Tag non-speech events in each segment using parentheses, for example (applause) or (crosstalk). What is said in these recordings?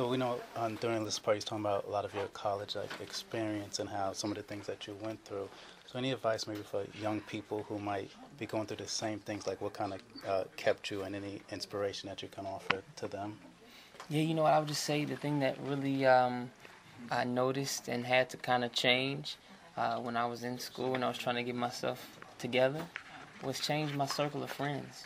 So we know um, during this part, you're talking about a lot of your college like experience and how some of the things that you went through. So any advice maybe for young people who might be going through the same things, like what kind of uh, kept you and any inspiration that you can offer to them? Yeah, you know I would just say the thing that really um, I noticed and had to kind of change uh, when I was in school and I was trying to get myself together was change my circle of friends.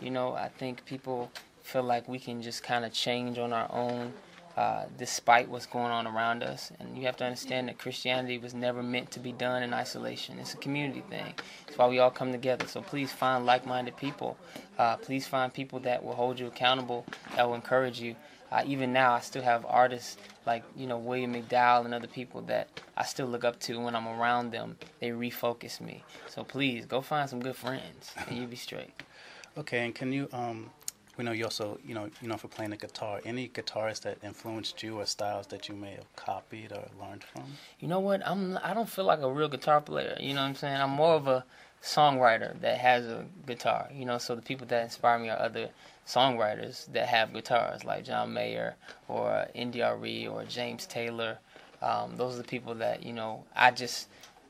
You know, I think people feel like we can just kind of change on our own uh, despite what's going on around us. And you have to understand that Christianity was never meant to be done in isolation. It's a community thing. It's why we all come together. So please find like-minded people. Uh, please find people that will hold you accountable, that will encourage you. Uh, even now, I still have artists like you know William McDowell and other people that I still look up to. When I'm around them, they refocus me. So please go find some good friends, and you'll be straight. Okay, and can you um, we know you also, you know, you know, for playing the guitar. Any guitarists that influenced you or styles that you may have copied or learned from? You know what? I'm. I don't feel like a real guitar player. You know what I'm saying? I'm more of a songwriter that has a guitar. You know, so the people that inspire me are other songwriters that have guitars, like John Mayer or India.Arie or James Taylor. Um, those are the people that you know. I just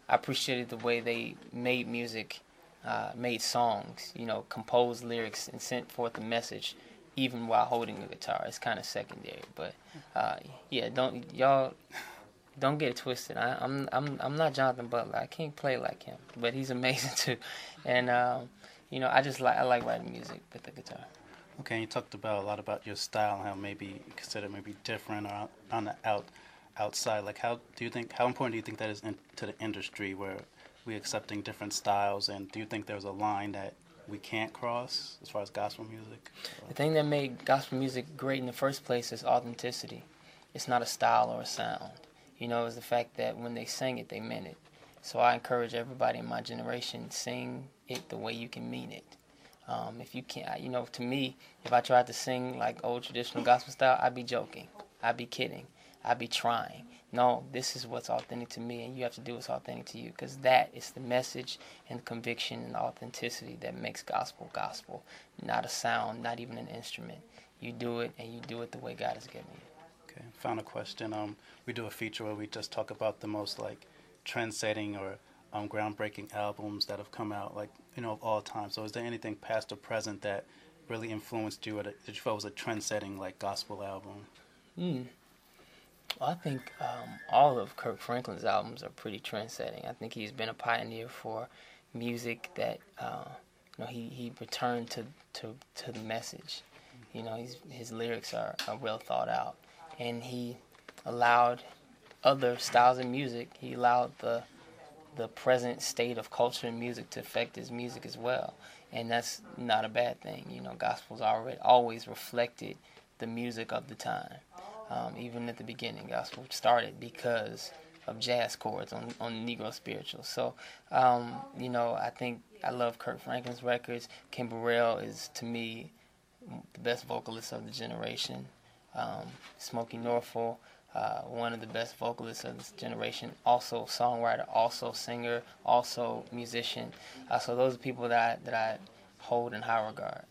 I appreciated the way they made music uh, made songs, you know, composed lyrics and sent forth a message, even while holding a guitar. It's kind of secondary, but uh, yeah, don't y'all don't get it twisted. I, am I'm, I'm I'm not Jonathan Butler. I can't play like him, but he's (laughs) amazing too. And um, you know, I just like I like writing music with the guitar. Okay, you talked about a lot about your style and how maybe consider maybe different or on the out outside. Like, how do you think? How important do you think that is in, to the industry where we accepting different styles, and do you think there's a line that we can't cross as far as gospel music? The thing that made gospel music great in the first place is authenticity. It's not a style or a sound. You know, it's the fact that when they sang it, they meant it. So I encourage everybody in my generation sing it the way you can mean it. Um, if you can't, you know, to me, if I tried to sing like old traditional gospel style, I'd be joking. I'd be kidding. I'd be trying no, this is what's authentic to me, and you have to do what's authentic to you, because that is the message and conviction and authenticity that makes gospel gospel, not a sound, not even an instrument. You do it, and you do it the way God has given you. Okay, final question. Um, we do a feature where we just talk about the most like trend-setting or um, groundbreaking albums that have come out, like you know, of all time. So, is there anything past or present that really influenced you, or that you felt was a trend-setting like gospel album? Hmm. Well, I think um, all of Kirk Franklin's albums are pretty trend-setting. I think he's been a pioneer for music that uh, you know he, he returned to, to, to the message. You know, his lyrics are, are well thought out, and he allowed other styles of music. He allowed the the present state of culture and music to affect his music as well, and that's not a bad thing. You know, gospel's already always reflected the music of the time. Um, even at the beginning, gospel started because of jazz chords on on Negro spirituals. So, um, you know, I think I love Kirk Franklin's records. Kim Burrell is to me the best vocalist of the generation. Um, Smokie Norful, uh, one of the best vocalists of this generation. Also songwriter, also singer, also musician. Uh, so those are people that I, that I hold in high regard.